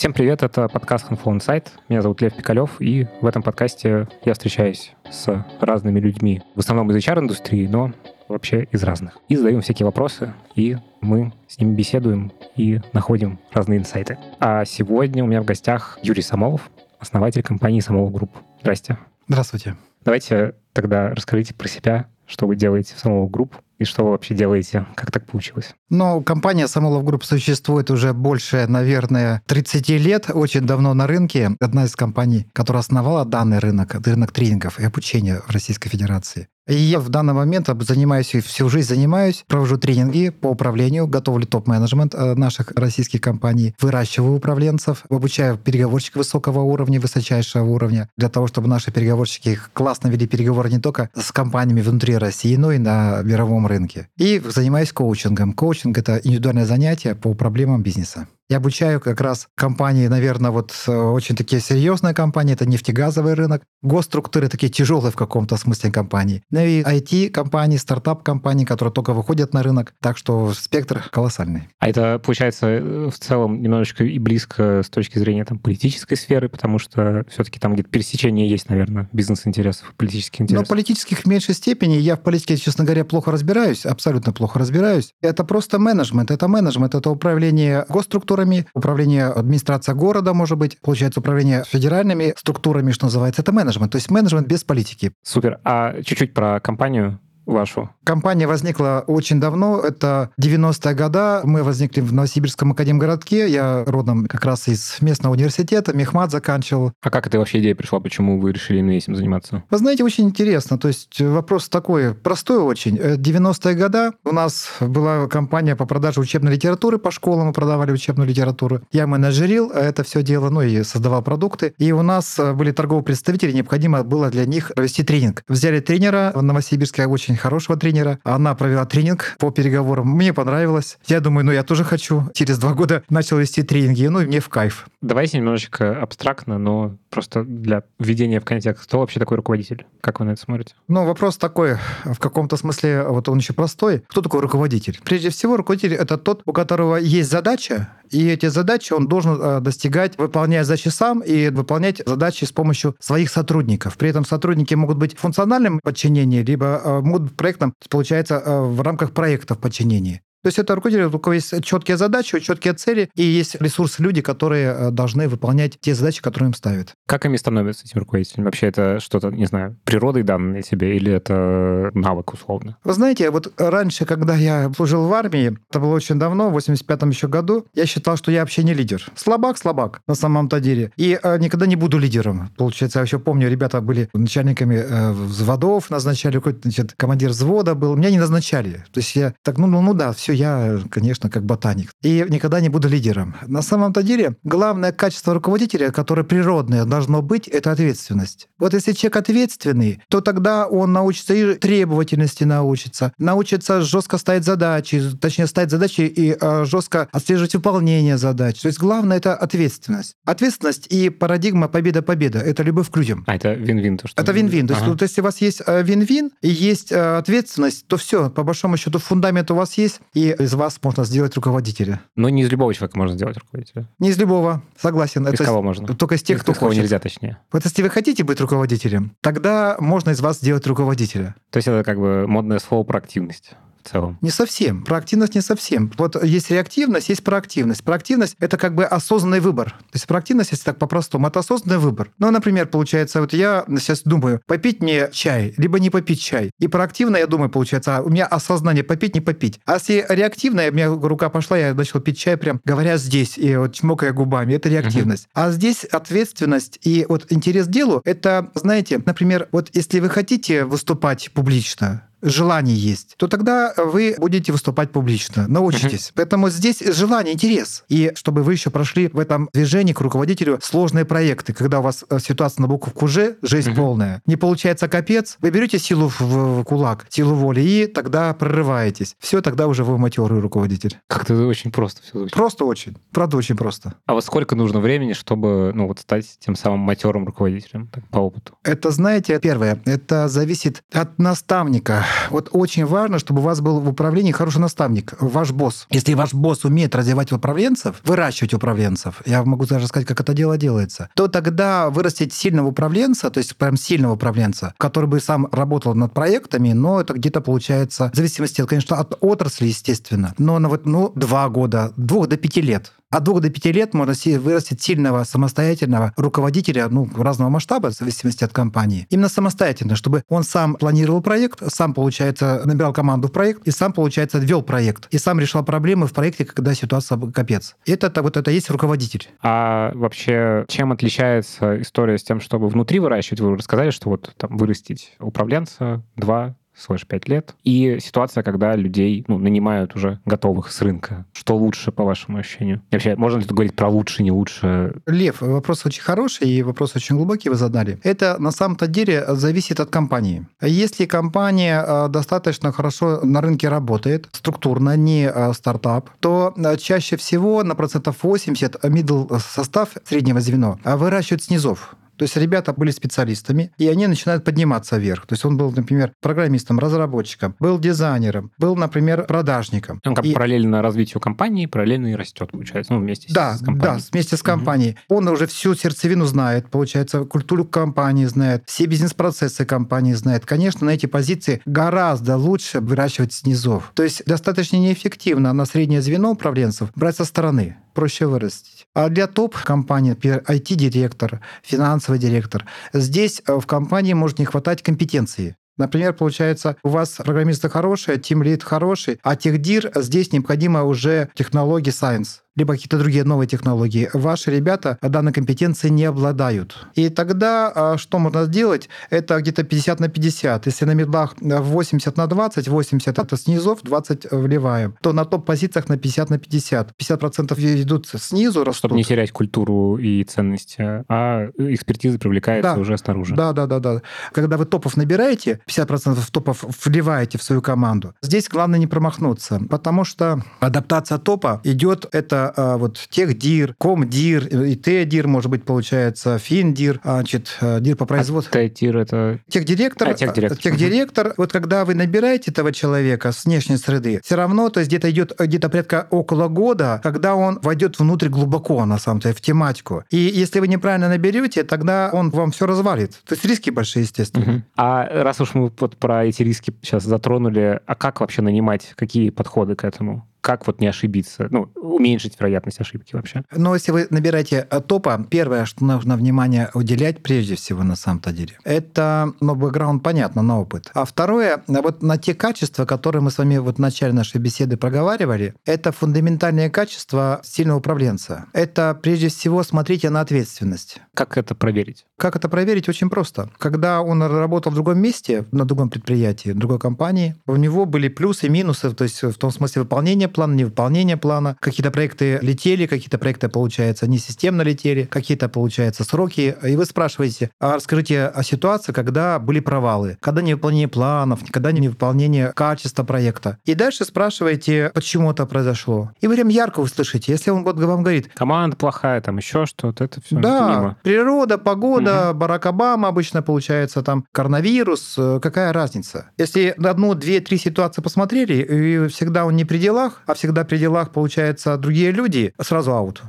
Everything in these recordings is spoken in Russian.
Всем привет, это подкаст Handful Insight. Меня зовут Лев Пикалев, и в этом подкасте я встречаюсь с разными людьми, в основном из HR-индустрии, но вообще из разных. И задаем всякие вопросы, и мы с ними беседуем и находим разные инсайты. А сегодня у меня в гостях Юрий Самолов, основатель компании Samolov Group. Здрасте. Здравствуйте. Давайте тогда расскажите про себя, что вы делаете в Samolov Group, и что вы вообще делаете? Как так получилось? Ну, компания Samolov Group существует уже больше, наверное, 30 лет, очень давно на рынке. Одна из компаний, которая основала данный рынок, рынок тренингов и обучения в Российской Федерации. И я в данный момент занимаюсь всю жизнь занимаюсь, провожу тренинги по управлению, готовлю топ-менеджмент э, наших российских компаний, выращиваю управленцев, обучаю переговорщиков высокого уровня, высочайшего уровня, для того, чтобы наши переговорщики классно вели переговоры не только с компаниями внутри России, но и на мировом рынке. И занимаюсь коучингом. Коучинг — это индивидуальное занятие по проблемам бизнеса. Я обучаю как раз компании, наверное, вот э, очень такие серьезные компании, это нефтегазовый рынок, госструктуры такие тяжелые в каком-то смысле компании, ну и IT-компании, стартап-компании, которые только выходят на рынок, так что спектр колоссальный. А это, получается, э, в целом немножечко и близко с точки зрения там, политической сферы, потому что все-таки там где-то пересечение есть, наверное, бизнес-интересов, политических интересов. Но политических в меньшей степени. Я в политике, честно говоря, плохо разбираюсь, абсолютно плохо разбираюсь. Это просто менеджмент, это менеджмент, это управление госструктурой, структурами, управление администрация города, может быть, получается управление федеральными структурами, что называется, это менеджмент. То есть менеджмент без политики. Супер. А чуть-чуть про компанию вашу? Компания возникла очень давно, это 90-е годы. Мы возникли в Новосибирском академгородке. Я родом как раз из местного университета, Мехмат заканчивал. А как эта вообще идея пришла? Почему вы решили именно этим заниматься? Вы знаете, очень интересно. То есть вопрос такой, простой очень. 90-е годы у нас была компания по продаже учебной литературы по школам, мы продавали учебную литературу. Я менеджерил это все дело, ну и создавал продукты. И у нас были торговые представители, необходимо было для них провести тренинг. Взяли тренера в Новосибирске, очень хорошего тренера. Она провела тренинг по переговорам. Мне понравилось. Я думаю, ну я тоже хочу. Через два года начал вести тренинги. Ну и мне в кайф. Давайте немножечко абстрактно, но просто для введения в контекст. Кто вообще такой руководитель? Как вы на это смотрите? Ну, вопрос такой, в каком-то смысле, вот он еще простой. Кто такой руководитель? Прежде всего, руководитель — это тот, у которого есть задача, и эти задачи он должен э, достигать, выполняя задачи сам и выполнять задачи с помощью своих сотрудников. При этом сотрудники могут быть в функциональном подчинении, либо э, могут проектом, получается, э, в рамках проектов подчинения. То есть это руководитель, у кого есть четкие задачи, четкие цели, и есть ресурсы, люди, которые э, должны выполнять те задачи, которые им ставят. Как они становятся этим руководителем? Вообще это что-то, не знаю, природой данные себе или это навык условно? Вы знаете, вот раньше, когда я служил в армии, это было очень давно, в 85-м еще году, я считал, что я вообще не лидер. Слабак, слабак на самом-то деле. И э, никогда не буду лидером. Получается, я еще помню, ребята были начальниками э, взводов, назначали какой-то, значит, командир взвода был. Меня не назначали. То есть я так, ну, ну, ну да, все все, я, конечно, как ботаник. И никогда не буду лидером. На самом-то деле, главное качество руководителя, которое природное должно быть, это ответственность. Вот если человек ответственный, то тогда он научится и требовательности научится, научится жестко ставить задачи, точнее, ставить задачи и э, жестко отслеживать выполнение задач. То есть главное — это ответственность. Ответственность и парадигма победа-победа — это любовь к людям. А это вин-вин? То, что это вин-вин. То есть ага. вот, если у вас есть э, вин-вин и есть э, ответственность, то все, по большому счету, фундамент у вас есть, и из вас можно сделать руководителя. Но не из любого человека можно сделать руководителя. Не из любого, согласен. Из это кого можно? Только из тех, из кто кого хочет. нельзя, точнее. Вот если вы хотите быть руководителем, тогда можно из вас сделать руководителя. То есть это как бы модное слово про активность в целом? Не совсем. Проактивность не совсем. Вот есть реактивность, есть проактивность. Проактивность — это как бы осознанный выбор. То есть проактивность, если так по-простому, это осознанный выбор. Ну, например, получается, вот я сейчас думаю, попить мне чай, либо не попить чай. И проактивно я думаю, получается, а у меня осознание попить, не попить. А если реактивно, у меня рука пошла, я начал пить чай прям говоря здесь, и вот чмокая губами, это реактивность. Uh-huh. А здесь ответственность и вот интерес к делу, это, знаете, например, вот если вы хотите выступать публично, желание есть, то тогда вы будете выступать публично, научитесь. Uh-huh. Поэтому здесь желание, интерес. И чтобы вы еще прошли в этом движении к руководителю сложные проекты, когда у вас э, ситуация на буковку «Ж», жизнь uh-huh. полная, не получается капец, вы берете силу в кулак, силу воли, и тогда прорываетесь. Все, тогда уже вы матерый руководитель. Как-то очень просто все звучит. Просто очень. Правда, очень просто. А вот сколько нужно времени, чтобы ну, вот стать тем самым матерым руководителем так, по опыту? Это, знаете, первое, это зависит от наставника, вот очень важно, чтобы у вас был в управлении хороший наставник, ваш босс. Если ваш босс умеет развивать управленцев, выращивать управленцев, я могу даже сказать, как это дело делается, то тогда вырастить сильного управленца, то есть прям сильного управленца, который бы сам работал над проектами, но это где-то получается, в зависимости, конечно, от отрасли, естественно, но на вот, ну, два года, двух до пяти лет. От двух до пяти лет можно вырастить сильного самостоятельного руководителя ну, разного масштаба, в зависимости от компании. Именно самостоятельно, чтобы он сам планировал проект, сам, получается, набирал команду в проект, и сам, получается, вел проект, и сам решал проблемы в проекте, когда ситуация капец. Это, это вот это есть руководитель. А вообще, чем отличается история с тем, чтобы внутри выращивать? Вы рассказали, что вот там вырастить управленца, два, слэш 5 лет, и ситуация, когда людей ну, нанимают уже готовых с рынка. Что лучше, по вашему ощущению? И вообще, можно ли тут говорить про лучше, не лучше? Лев, вопрос очень хороший, и вопрос очень глубокий вы задали. Это на самом-то деле зависит от компании. Если компания э, достаточно хорошо на рынке работает, структурно, не э, стартап, то э, чаще всего на процентов 80 middle состав среднего звено выращивают снизов. То есть ребята были специалистами, и они начинают подниматься вверх. То есть он был, например, программистом, разработчиком, был дизайнером, был, например, продажником. Он как и... параллельно развитию компании, параллельно и растет, получается, ну, вместе да, с компанией. Да, вместе с компанией. Угу. Он уже всю сердцевину знает, получается, культуру компании знает, все бизнес-процессы компании знает. Конечно, на эти позиции гораздо лучше выращивать снизов. То есть достаточно неэффективно на среднее звено управленцев брать со стороны проще вырастить. А для топ-компании, IT-директор, финансовый директор, здесь э, в компании может не хватать компетенции. Например, получается, у вас программисты хорошие, тимлид хороший, а техдир здесь необходимо уже технологии science либо какие-то другие новые технологии, ваши ребята данной компетенции не обладают. И тогда а, что можно сделать? Это где-то 50 на 50. Если на медлах 80 на 20, 80 это снизу, 20 вливаем, то на топ-позициях на 50 на 50. 50% идут снизу, растут. Чтобы не терять культуру и ценности, а экспертиза привлекается да. уже снаружи. Да, да, да, да. Когда вы топов набираете, 50% топов вливаете в свою команду, здесь главное не промахнуться, потому что адаптация топа идет, это а, вот техдир, комдир, и т может быть, получается, финдир, а, значит, а, дир по производству. А т это... Техдиректор. А, техдиректор. Техдиректор. Угу. Вот когда вы набираете этого человека с внешней среды, все равно, то есть где-то идет где-то порядка около года, когда он войдет внутрь глубоко, на самом деле, в тематику. И если вы неправильно наберете, тогда он вам все развалит. То есть риски большие, естественно. Угу. А раз уж мы вот про эти риски сейчас затронули, а как вообще нанимать? Какие подходы к этому? Как вот не ошибиться, ну, уменьшить вероятность ошибки вообще? Но если вы набираете э, топа, первое, что нужно внимание уделять прежде всего на самом-то деле, это, ну, бэкграунд понятно, на опыт. А второе, вот на те качества, которые мы с вами вот в начале нашей беседы проговаривали, это фундаментальные качества сильного управленца. Это прежде всего смотрите на ответственность. Как это проверить? Как это проверить? Очень просто. Когда он работал в другом месте, на другом предприятии, в другой компании, у него были плюсы и минусы, то есть в том смысле выполнения плана, невыполнение плана. Какие-то проекты летели, какие-то проекты, получается, не системно летели, какие-то, получается, сроки. И вы спрашиваете, а расскажите о ситуации, когда были провалы, когда невыполнение планов, когда невыполнение качества проекта. И дальше спрашиваете, почему это произошло. И вы прям ярко услышите. Если он вот вам говорит... Команда плохая, там еще что-то, это все Да, мимо. природа, погода, угу. Барак Обама обычно получается, там коронавирус, э, какая разница? Если одну, две, три ситуации посмотрели, и всегда он не при делах, а всегда при делах, получается, другие люди, сразу аут.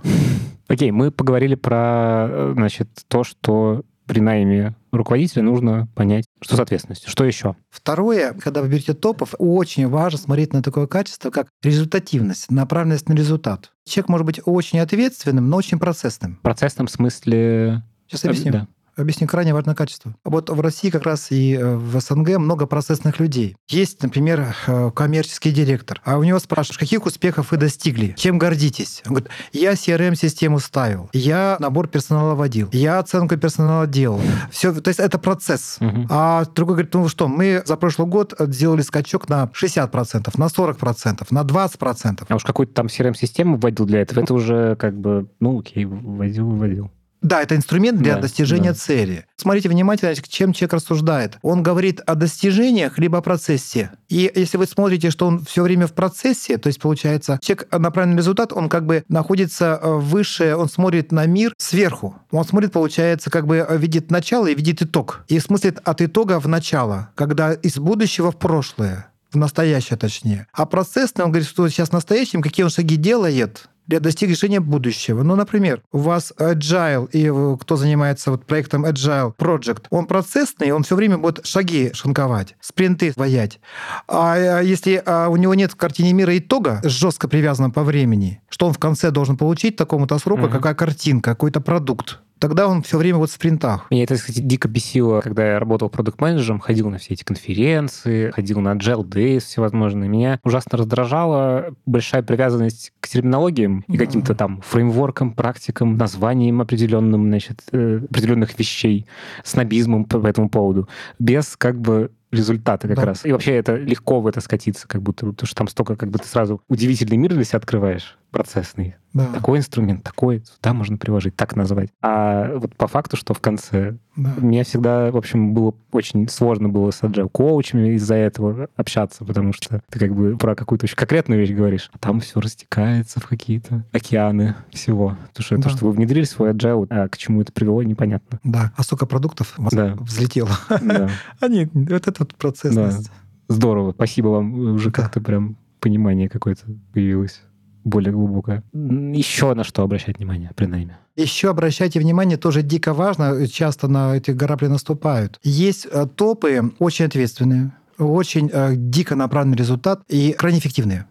Окей, мы поговорили про, э, значит, то, что при найме руководителя нужно понять, что с ответственностью. Что еще? Второе, когда вы берете топов, очень важно смотреть на такое качество, как результативность, направленность на результат. Человек может быть очень ответственным, но очень процессным. Процессным в смысле... Сейчас объясню. Да объясню, крайне важное качество. Вот в России как раз и э, в СНГ много процессных людей. Есть, например, э, коммерческий директор, а у него спрашиваешь, каких успехов вы достигли, чем гордитесь? Он говорит, я CRM-систему ставил, я набор персонала водил, я оценку персонала делал. Все, то есть это процесс. Угу. А другой говорит, ну что, мы за прошлый год сделали скачок на 60%, на 40%, на 20%. А уж какую-то там CRM-систему вводил для этого, это уже как бы, ну окей, вводил, вводил. Да, это инструмент для Да, достижения да. цели. Смотрите внимательно, чем человек рассуждает. Он говорит о достижениях либо о процессе. И если вы смотрите, что он все время в процессе, то есть получается, человек на правильный результат, он как бы находится э, выше, он смотрит на мир сверху. Он смотрит, получается, как бы э, видит начало и видит итог. И смыслит от итога в начало, когда из будущего в прошлое в настоящее точнее. А процессный, он говорит, что сейчас в настоящем, какие он шаги делает, для достижения будущего. Ну, например, у вас Agile, и э, кто занимается вот проектом Agile Project, он процессный, он все время будет шаги шинковать, спринты воять. А э, если а, у него нет в картине мира итога, жестко привязанного по времени, что он в конце должен получить такому-то сроку, Мгм. какая картинка, какой-то продукт, тогда он все время вот в спринтах. Меня это, кстати, дико бесило, когда я работал продукт-менеджером, ходил на все эти конференции, ходил на Agile Days всевозможные. Меня ужасно раздражала большая привязанность к терминологиям и каким-то там фреймворкам, практикам, названиям определенным, значит, э, определенных вещей, снобизмом по, этому поводу, без как бы результата как Да. раз. И вообще это легко в это скатиться, как будто, потому что там столько, как бы ты сразу удивительный мир для себя открываешь, процессный. Да, Такой инструмент, такой, да, можно приложить, так назвать. А вот по факту, что в конце, да. мне всегда, в общем, было очень сложно было с agile коучами из-за этого общаться, потому что ты как бы про какую-то очень конкретную вещь говоришь, а там все растекается в какие-то океаны всего. Потому что Да. то, что вы внедрили свой agile, а к чему это привело, непонятно. Да, а сколько продуктов Да. взлетело? Да. Они, вот эта вот процессность. Здорово, спасибо вам, уже Да. как-то прям понимание какое-то появилось более глубокое. Еще на что обращать внимание при найме? Еще обращайте внимание, тоже дико важно, часто на эти грабли наступают. Есть э, топы очень ответственные, очень э, дико направленный результат и крайне эффективные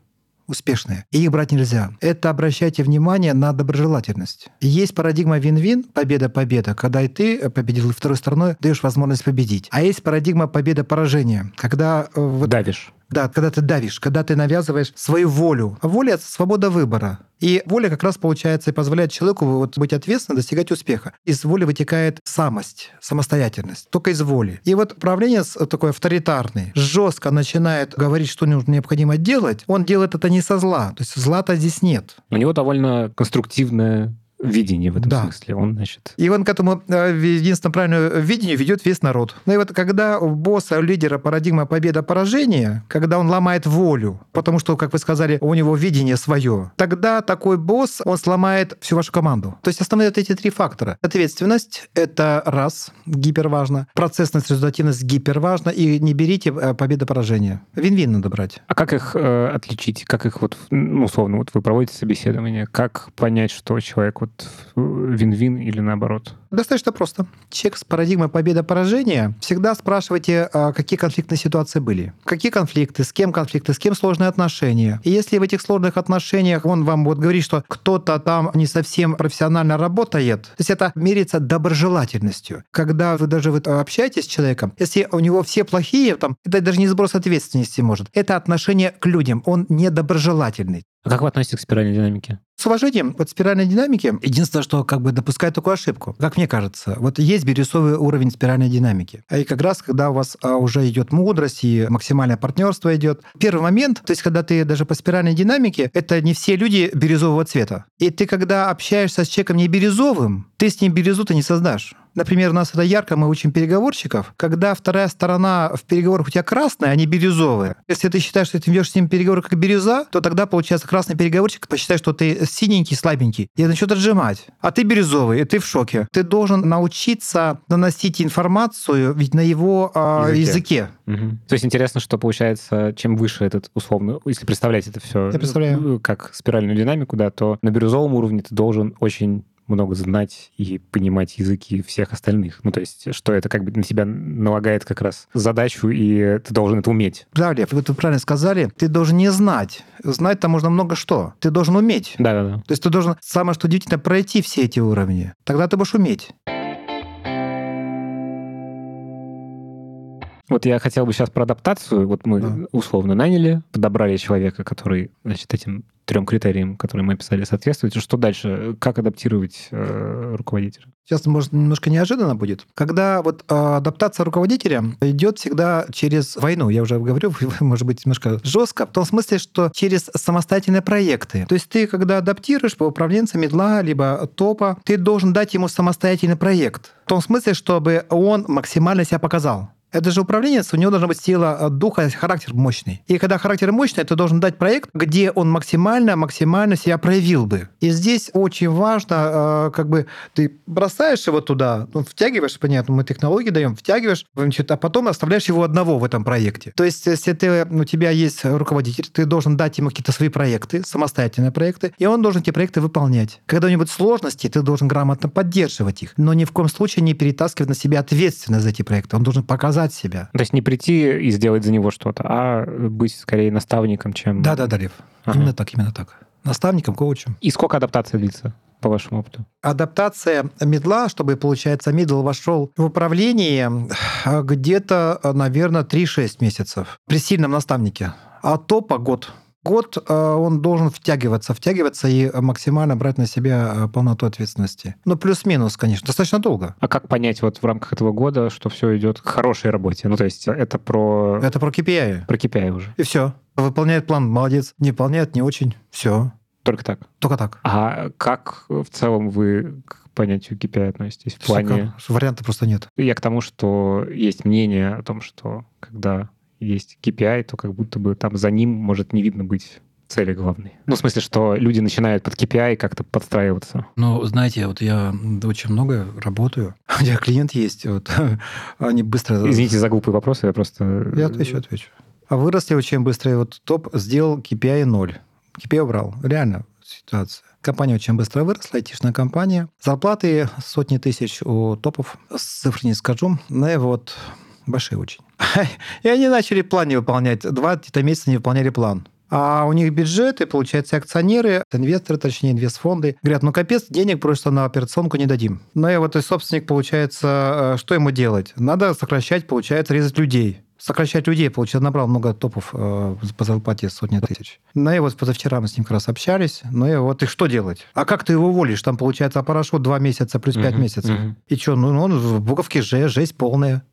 успешные. И их брать нельзя. Это обращайте внимание на доброжелательность. Есть парадигма вин-вин, победа-победа, когда и ты победил, и второй стороной даешь возможность победить. А есть парадигма победа-поражения, когда э, вот Давишь. Да, когда ты давишь, когда ты навязываешь свою волю. А воля — это свобода выбора. И воля как раз, получается, и позволяет человеку вот быть ответственным, достигать успеха. Из воли вытекает самость, самостоятельность, только из воли. И вот правление с- такой авторитарный, жестко начинает говорить, что нужно необходимо делать, он делает это не со зла. То есть зла-то здесь нет. У него довольно конструктивное видение в этом Да. смысле. Он, значит, И он к этому э, единственно правильному видению ведет весь народ. Ну и вот когда у босса, лидера парадигма победа-поражения, когда он ломает волю, потому что, как вы сказали, у него видение свое, тогда такой босс, он сломает всю вашу команду. То есть основные вот эти три фактора. Ответственность — это раз, гиперважно. Процессность, результативность — гиперважно. И не берите э, победа-поражение. Вин-вин надо брать. А как их э, отличить? Как их вот, ну, условно, вот вы проводите собеседование, как понять, что человек вот э, вин-вин или наоборот? Достаточно просто. Человек с парадигмой победа-поражения всегда спрашивайте, а, какие конфликтные ситуации были. Какие конфликты, с кем конфликты, с кем сложные отношения. И если в этих сложных отношениях он вам вот говорит, что кто-то там не совсем профессионально работает, то есть это меряется доброжелательностью. Когда вы даже вот общаетесь с человеком, если у него все плохие, там, это даже не сброс ответственности может. Это отношение к людям. Он недоброжелательный. А как вы относитесь к спиральной динамике? С уважением, вот спиральной динамики, единственное, что как бы допускает такую ошибку, как мне кажется, вот есть бирюсовый уровень спиральной динамики. И как раз, когда у вас а, уже идет мудрость и максимальное партнерство идет, первый момент, то есть когда ты даже по спиральной динамике, это не все люди бирюзового цвета. И ты, когда общаешься с человеком не бирюзовым, ты с ним бирюзу-то не создашь. Например, у нас это ярко, мы учим переговорщиков, когда вторая сторона в переговорах у тебя красная, а не бирюзовая. Если ты считаешь, что ты ведешь с ним переговоры как бирюза, то тогда, получается, красный переговорщик посчитает, что ты синенький, слабенький, и начнет отжимать. А ты бирюзовый, и ты в шоке. Ты должен научиться наносить информацию ведь на его а, Языке. языке. Мгм. То есть интересно, что получается, чем выше этот условно, если представлять это все Я представляю. как спиральную динамику, да, то на бирюзовом уровне ты должен очень много знать и понимать языки всех остальных. Ну, то есть, что это как бы на себя налагает как раз задачу, и ты должен это уметь. Да, Лев, вы правильно сказали, ты должен не знать. Знать-то можно много что. Ты должен уметь. Да-да-да. То есть ты должен, самое что удивительно, пройти все эти уровни. Тогда ты будешь уметь. Вот я хотел бы сейчас про адаптацию. Вот мы Да. условно наняли, подобрали человека, который, значит, этим трем критериям, которые мы описали, соответствует. Что дальше? Как адаптировать э, руководителя? Сейчас, может, немножко неожиданно будет. Когда вот э, адаптация руководителя идет всегда через войну, я уже говорю, может быть, немножко жестко, в том смысле, что через самостоятельные проекты. То есть ты, когда адаптируешь по управленца медла, либо топа, ты должен дать ему самостоятельный проект. В том смысле, чтобы он максимально себя показал. Это же управленец, у него должна быть сила э, духа, характер мощный. И когда характер мощный, ты должен дать проект, где он максимально, максимально себя проявил бы. И здесь очень важно, э, как бы ты бросаешь его туда, ну, втягиваешь, понятно, мы технологии даем, втягиваешь, а потом оставляешь его одного в этом проекте. То есть, если ты, у тебя есть руководитель, ты должен дать ему какие-то свои проекты, самостоятельные проекты, и он должен эти проекты выполнять. Когда у него будут сложности, ты должен грамотно поддерживать их, но ни в коем случае не перетаскивать на себя ответственность за эти проекты. Он должен показать показать себя. То есть не прийти и сделать за него что-то, а быть скорее наставником, чем... Да-да-да, Лев. Ага. Именно так, именно так. Наставником, коучем. И сколько адаптация длится? по вашему опыту? Адаптация медла, чтобы, получается, мидл вошел в управление где-то, наверное, 3-6 месяцев при сильном наставнике. А топа год год э, он должен втягиваться, втягиваться и максимально брать на себя э, полноту ответственности. Ну, плюс-минус, конечно, достаточно долго. А как понять вот в рамках этого года, что все идет к хорошей работе? Ну, то есть это про... Это про KPI. Про KPI уже. И все. Выполняет план, молодец. Не выполняет, не очень. Все. Только так? Только так. А как в целом вы к понятию KPI относитесь? В плане... Варианта просто нет. Я к тому, что есть мнение о том, что когда есть KPI, то как будто бы там за ним может не видно быть цели главной. Ну, в смысле, что люди начинают под KPI как-то подстраиваться. Ну, знаете, вот я очень много работаю. У меня клиент есть, вот, они быстро... Извините за глупые вопросы, я просто... Я отвечу, отвечу. А выросли очень быстро, и вот топ сделал KPI 0. KPI убрал. Реально ситуация. Компания очень быстро выросла, айтишная компания. Зарплаты сотни тысяч у топов, цифр не скажу. Ну и вот большие очень. И они начали план не выполнять. Два где-то месяца не выполняли план. А у них бюджеты, получается, акционеры, инвесторы, точнее, инвестфонды, говорят, ну капец, денег просто на операционку не дадим. Ну и вот и собственник, получается, э, что ему делать? Надо сокращать, получается, резать людей сокращать людей, получается, набрал много топов э, по зарплате сотни тысяч. Ну и вот позавчера мы с ним как раз общались. Ну и вот и что делать? А как ты его уволишь? Там, получается, парашют два месяца плюс пять uh-huh, месяцев. Uh-huh. И что? Ну, он в буковке Ж, жесть полная.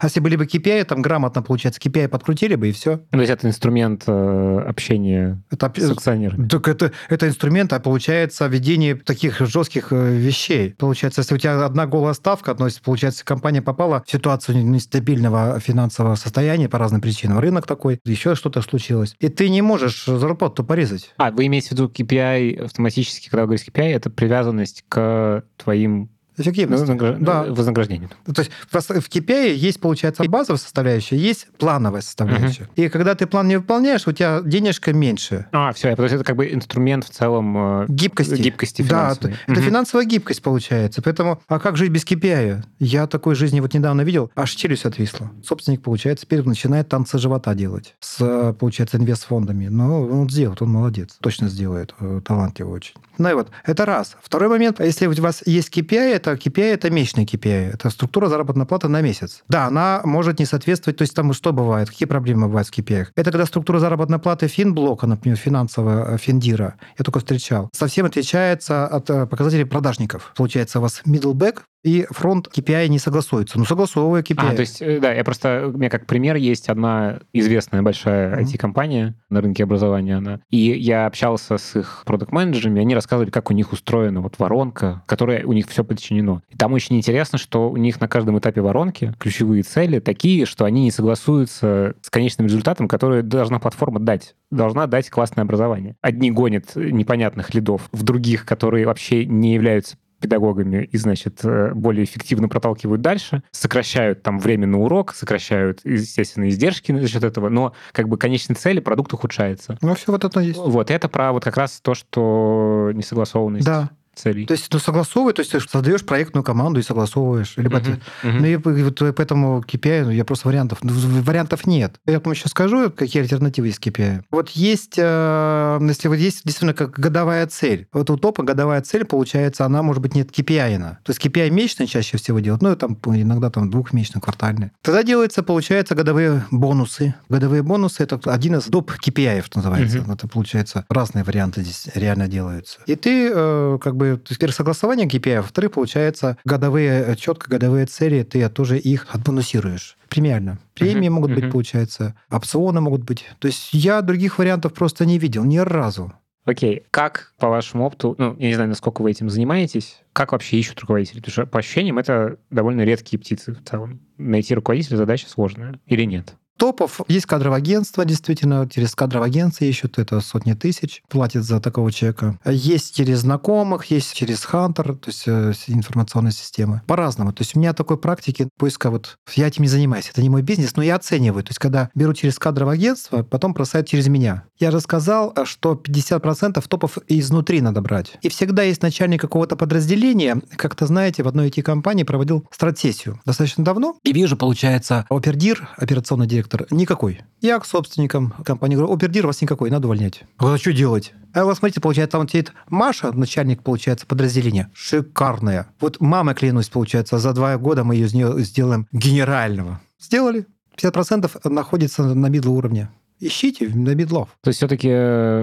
А если были бы KPI, там грамотно, получается, KPI подкрутили бы, и все. Ну, то есть это инструмент э, общения это, с акционерами. Так это, это инструмент, а получается ведение таких жестких э, вещей. Получается, если у тебя одна голая ставка, есть, получается, компания попала в ситуацию нестабильного финансового состояния по разным причинам, рынок такой, еще что-то случилось, и ты не можешь зарплату порезать. А, вы имеете в виду KPI автоматически, когда вы говорите KPI, это привязанность к твоим Эффективность. Вознагр... Да. Вознаграждение. То есть в KPI есть, получается, базовая составляющая, есть плановая составляющая. Угу. И когда ты план не выполняешь, у тебя денежка меньше. А, все, то есть это как бы инструмент в целом... Э, гибкости. Гибкости финансовой. Да, это угу. финансовая гибкость получается. Поэтому, а как жить без KPI? Я такой жизни вот недавно видел, аж челюсть отвисла. Собственник, получается, теперь начинает танцы живота делать с, получается, инвестфондами. Но он сделает, он молодец. Точно сделает. Э, талантливый очень. Ну и вот, это раз. Второй момент, если у вас есть KPI, это KPI, это месячный KPI, это структура заработной платы на месяц. Да, она может не соответствовать, то есть там что бывает, какие проблемы бывают с KPI? Это когда структура заработной платы финблока, например, финансового э, финдира, я только встречал, совсем отличается от э, показателей продажников. Получается, у вас middle back, и фронт KPI не согласуется. Ну, согласовывая KPI. А, то есть, э, да, я просто... У меня как пример есть одна известная большая mm-hmm. IT-компания на рынке образования, она. И я общался с их продукт-менеджерами, они рассказывали, как у них устроена вот воронка, которая у них все подчинено. И там очень интересно, что у них на каждом этапе воронки ключевые цели такие, что они не согласуются с конечным результатом, который должна платформа дать должна дать классное образование. Одни гонят непонятных лидов, в других, которые вообще не являются педагогами и, значит, э, более эффективно проталкивают дальше, сокращают там время на урок, сокращают, естественно, издержки за счет этого, но как бы конечной цели продукт ухудшается. Ну, все вот это есть. Вот, это про вот как раз то, что несогласованность. Да. Целей. То есть, ну, согласовывай, то есть ты создаешь проектную команду и согласовываешь. Либо Мгм, ты- мгм. Ну, и вот по этому KPI, ну, я просто вариантов, ну, вариантов нет. Я вам еще скажу, какие альтернативы есть KPI. Вот есть, э, если вот есть действительно как годовая цель. Вот у топа годовая цель, получается, она может быть нет KPI. -на. То есть KPI месячный чаще всего делают, ну, и там иногда там двухмесячный, квартальный. Тогда делается, получается, годовые бонусы. Годовые бонусы – это один из доп. KPI называется. Мгм. Это, получается, разные варианты здесь реально делаются. И ты, э, как бы, то есть, первое, согласование KPI, во-вторых, получается, годовые, четко годовые цели, ты тоже их отбонусируешь. Премиально. Премии Мгм, могут быть, мгм. получается, опционы могут быть. То есть я других вариантов просто не видел ни разу. Окей, как по вашему опыту, ну, я не знаю, насколько вы этим занимаетесь, как вообще ищут руководителей? Потому что по ощущениям это довольно редкие птицы в целом. Найти руководителя задача сложная или нет? Топов есть кадровое агентство, действительно, через кадровое агентство ищут, это сотни тысяч, платят за такого человека. Есть через знакомых, есть через Хантер, то есть э, информационные системы. По-разному. То есть у меня такой практики поиска, вот я этим не занимаюсь, это не мой бизнес, но я оцениваю. То есть когда беру через кадровое агентство, потом бросают через меня. Я рассказал, что 50% топов изнутри надо брать. И всегда есть начальник какого-то подразделения. Как-то, знаете, в одной IT-компании проводил стратсессию достаточно давно. И вижу, получается, опердир, операционный директор, никакой. Я к собственникам компании говорю, опердир вас никакой, надо увольнять. Говорю, а что делать? А вот смотрите, получается, там сидит Маша, начальник, получается, подразделения. Шикарная. Вот мама, клянусь, получается, за два года мы ее из нее сделаем генерального. Сделали. 50% находится на мидл уровне. Ищите на бидлов. То есть все-таки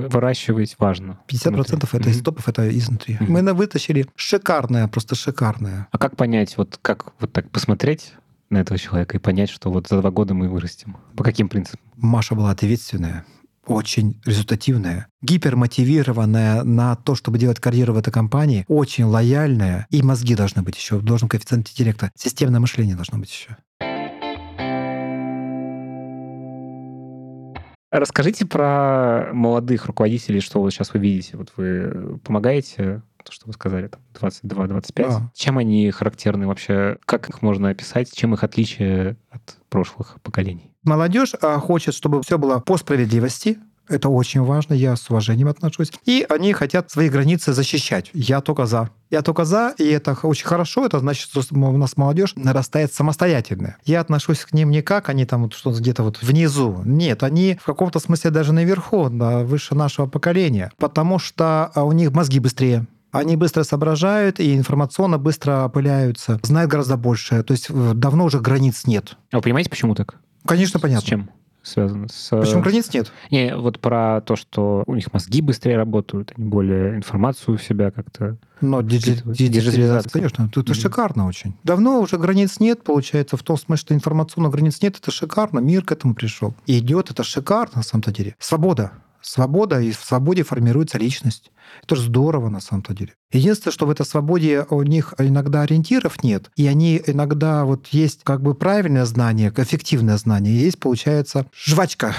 выращивать важно. 50% внутри. это из Мгм. топов, это изнутри. Мгм. Мы на- вытащили шикарное, просто шикарное. А как понять, вот как вот так посмотреть на этого человека и понять, что вот за два года мы вырастем? По каким принципам? Маша была ответственная, очень результативная, гипермотивированная на то, чтобы делать карьеру в этой компании, очень лояльная, и мозги должны быть еще, должен коэффициент интеллекта, системное мышление должно быть еще. Расскажите про молодых руководителей, что вот сейчас вы видите. Вот вы помогаете, то, что вы сказали, там, 22-25. Да. Чем они характерны вообще? Как их можно описать? Чем их отличие от прошлых поколений? Молодежь а, хочет, чтобы все было по справедливости, это очень важно, я с уважением отношусь. И они хотят свои границы защищать. Я только за. Я только за, и это очень хорошо. Это значит, что у нас молодежь нарастает самостоятельная. Я отношусь к ним не как они там вот что-то где-то вот внизу. Нет, они в каком-то смысле даже наверху, да, выше нашего поколения. Потому что а, у них мозги быстрее. Они быстро соображают и информационно быстро опыляются, знают гораздо больше. То есть давно уже границ нет. А вы понимаете, почему так? Конечно, понятно. С чем связано? С, Почему границ нет? Не, вот про то, что у них мозги быстрее работают, они более информацию в себя как-то... Но диджитализация, конечно, это, это шикарно очень. Давно уже границ нет, получается, в том смысле, что информационных границ нет, это шикарно, мир к этому пришел. И идет, это шикарно, на самом-то деле. Свобода. Свобода, и в свободе формируется личность. Это же здорово, на самом-то деле. Единственное, что в этой свободе у них иногда ориентиров нет, и они иногда вот есть как бы правильное знание, эффективное знание, и есть, получается, жвачка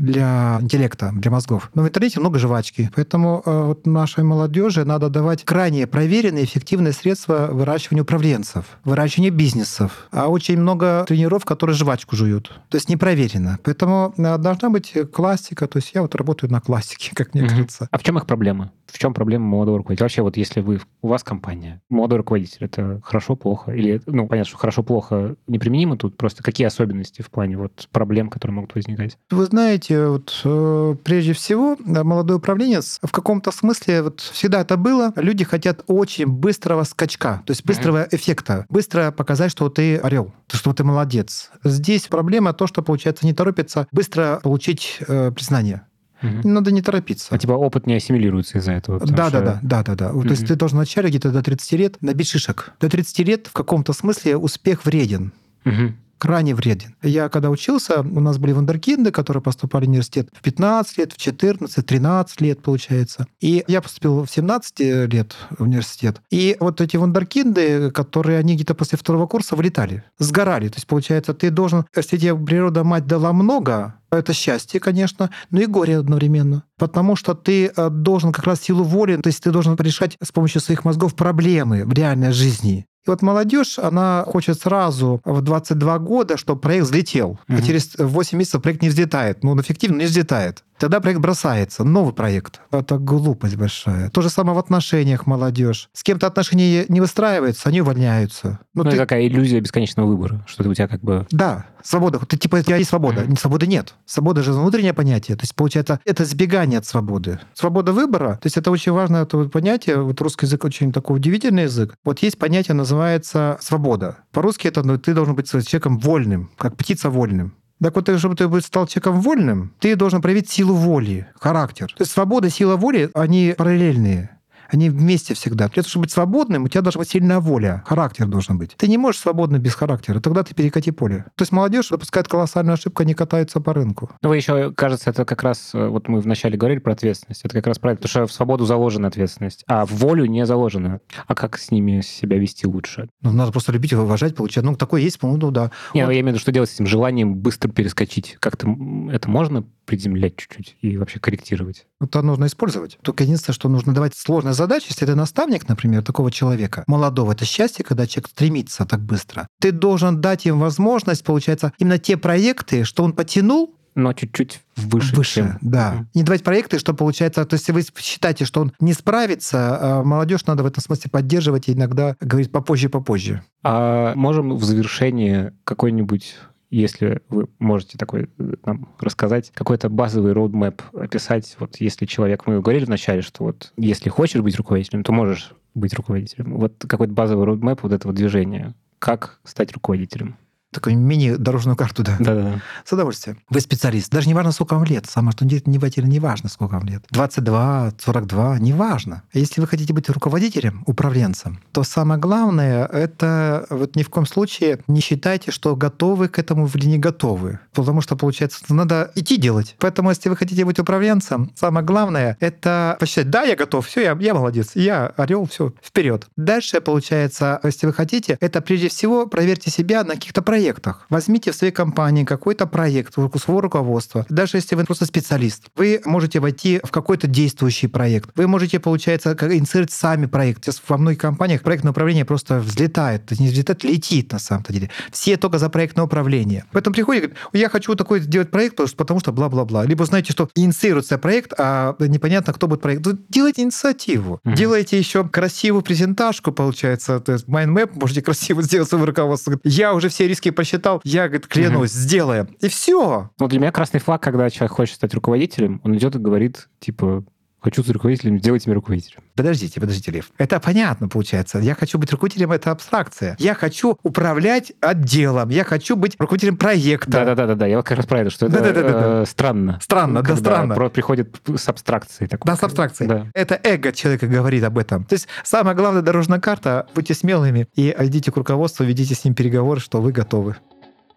для интеллекта, для мозгов. Но в интернете много жвачки, поэтому э, вот нашей молодежи надо давать крайне проверенные, эффективные средства выращивания управленцев, выращивания бизнесов. А очень много тренеров, которые жвачку жуют. То есть непроверенно. Поэтому э, должна быть классика. То есть я вот работаю на классике, как мне Мгм. кажется. А в чем их проблема? В чем проблема молодого руководителя? Вообще, вот если вы, у вас компания, молодой руководитель, это хорошо, плохо? Или, ну, понятно, что хорошо, плохо неприменимо тут, просто какие особенности в плане вот проблем, которые могут возникать? Вы знаете, вот э, прежде всего молодой управленец в каком-то смысле вот всегда это было. Люди хотят очень быстрого скачка, то есть быстрого эффекта, быстро показать, что ты орел, что ты молодец. Здесь проблема то, что получается не торопится быстро получить э, признание. Мгм. Надо не торопиться. А типа опыт не ассимилируется из-за этого? Да, что- да, да, да, да, да. Вот, То есть ты должен вначале где-то до 30 лет набить шишек. До 30 лет в каком-то смысле успех вреден Мгм. Крайне вреден. Я когда учился, у нас были вундеркинды, которые поступали в университет в 15 лет, в 14, 13 лет, получается. И я поступил в 17 лет в университет. И вот эти вундеркинды, которые они где-то после второго курса вылетали, сгорали. То есть, получается, ты должен, если тебе природа мать дала много, это счастье, конечно, но и горе одновременно. Потому что ты э, должен как раз силу воли, то есть ты должен решать с помощью своих мозгов проблемы в реальной жизни. И вот молодежь, она хочет сразу в 22 года, чтобы проект взлетел. А Мгм. через 8 месяцев проект не взлетает. Ну, он эффективно не взлетает. Тогда проект бросается, новый проект. Это глупость большая. То же самое в отношениях молодежь. С кем-то отношения не выстраиваются, они увольняются. Ну, ну ты... это такая иллюзия бесконечного выбора, что ты у тебя как бы... Да, свобода. Ты типа, у тебя есть свобода. Свободы нет. Свобода же внутреннее понятие. То есть, получается, это сбегание от свободы. Свобода выбора, то есть это очень важное это понятие. Вот русский язык очень такой удивительный язык. Вот есть понятие, называется свобода. По-русски это ну, ты должен быть человеком вольным, как птица вольным. Так вот, чтобы ты стал человеком вольным, ты должен проявить силу воли, характер. Свобода, сила воли, они параллельные. Они вместе всегда. Для того, чтобы быть свободным, у тебя должна быть сильная воля, характер должен быть. Ты не можешь свободно без характера, тогда ты перекати поле. То есть молодежь допускает колоссальную ошибку, они катаются по рынку. Ну, еще, кажется, это как раз, э, вот мы вначале говорили про ответственность, это как раз правильно, потому что в свободу заложена ответственность, а в волю не заложена. А как с ними себя вести лучше? Ну, надо просто любить и уважать, получать. Ну, такое есть, ну, да. Не, вот. я имею в виду, что делать с этим желанием быстро перескочить? Как-то это можно приземлять чуть-чуть и вообще корректировать? Это нужно использовать. Только единственное, что нужно давать сложные задачи. Если ты наставник, например, такого человека, молодого, это счастье, когда человек стремится так быстро. Ты должен дать им возможность, получается, именно те проекты, что он потянул, но чуть-чуть выше. Выше, чем... да. Угу. Не давать проекты, что получается... То есть, если вы считаете, что он не справится, а молодежь надо в этом смысле поддерживать и иногда говорить попозже-попозже. А можем в завершении какой-нибудь если вы можете такой э, нам рассказать, какой-то базовый роудмэп описать, вот если человек, мы говорили вначале, что вот если хочешь быть руководителем, то можешь быть руководителем. Вот какой-то базовый роудмэп вот этого движения. Как стать руководителем? Такую мини-дорожную карту, да. Да-да. С удовольствием. Вы специалист. Даже не важно, сколько вам лет. Самое, что не ватили, не важно, сколько вам лет. 22, 42, не важно. Если вы хотите быть руководителем, управленцем, то самое главное — это вот ни в коем случае не считайте, что готовы к этому или не готовы. Потому что, получается, надо идти делать. Поэтому, если вы хотите быть управленцем, самое главное — это посчитать, да, я готов, все, я, я молодец, я орел, все, вперед. Дальше, получается, если вы хотите, это прежде всего проверьте себя на каких-то проектах, проектах. Возьмите в своей компании какой-то проект, своего руководства. Даже если вы просто специалист, вы можете войти в какой-то действующий проект. Вы можете, получается, инициировать сами проект. Сейчас во многих компаниях проектное управление просто взлетает. То есть не взлетает, летит на самом-то деле. Все только за проектное управление. Поэтому приходит и говорит, я хочу такой сделать проект, потому что бла-бла-бла. Либо знаете, что инициируется проект, а непонятно, кто будет проект. Делайте инициативу. Mm-hmm. Делайте еще красивую презентажку, получается. То есть mind map можете красиво сделать своего руководства. Я уже все риски посчитал, я, говорит, клянусь, угу. сделаем. И все. Ну, для меня красный флаг, когда человек хочет стать руководителем, он идет и говорит, типа, хочу быть руководителем, сделайте меня руководителем. Подождите, подождите, Лев. Это понятно, получается. Я хочу быть руководителем, это абстракция. Я хочу управлять отделом, я хочу быть руководителем проекта. Да-да-да, да. я как раз про это, что это э, странно. Странно, да, странно. приходит с абстракцией. Такой. Да, с абстракцией. Да. Это эго человека говорит об этом. То есть самая главная дорожная карта, будьте смелыми и идите к руководству, ведите с ним переговоры, что вы готовы.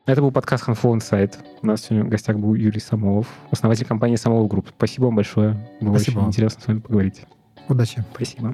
Это был подкаст Handful Insight. У нас сегодня в гостях был Юрий Самолов, основатель компании Samolov Group. Спасибо вам большое. Было Спасибо. очень интересно с вами поговорить. Удачи. Спасибо.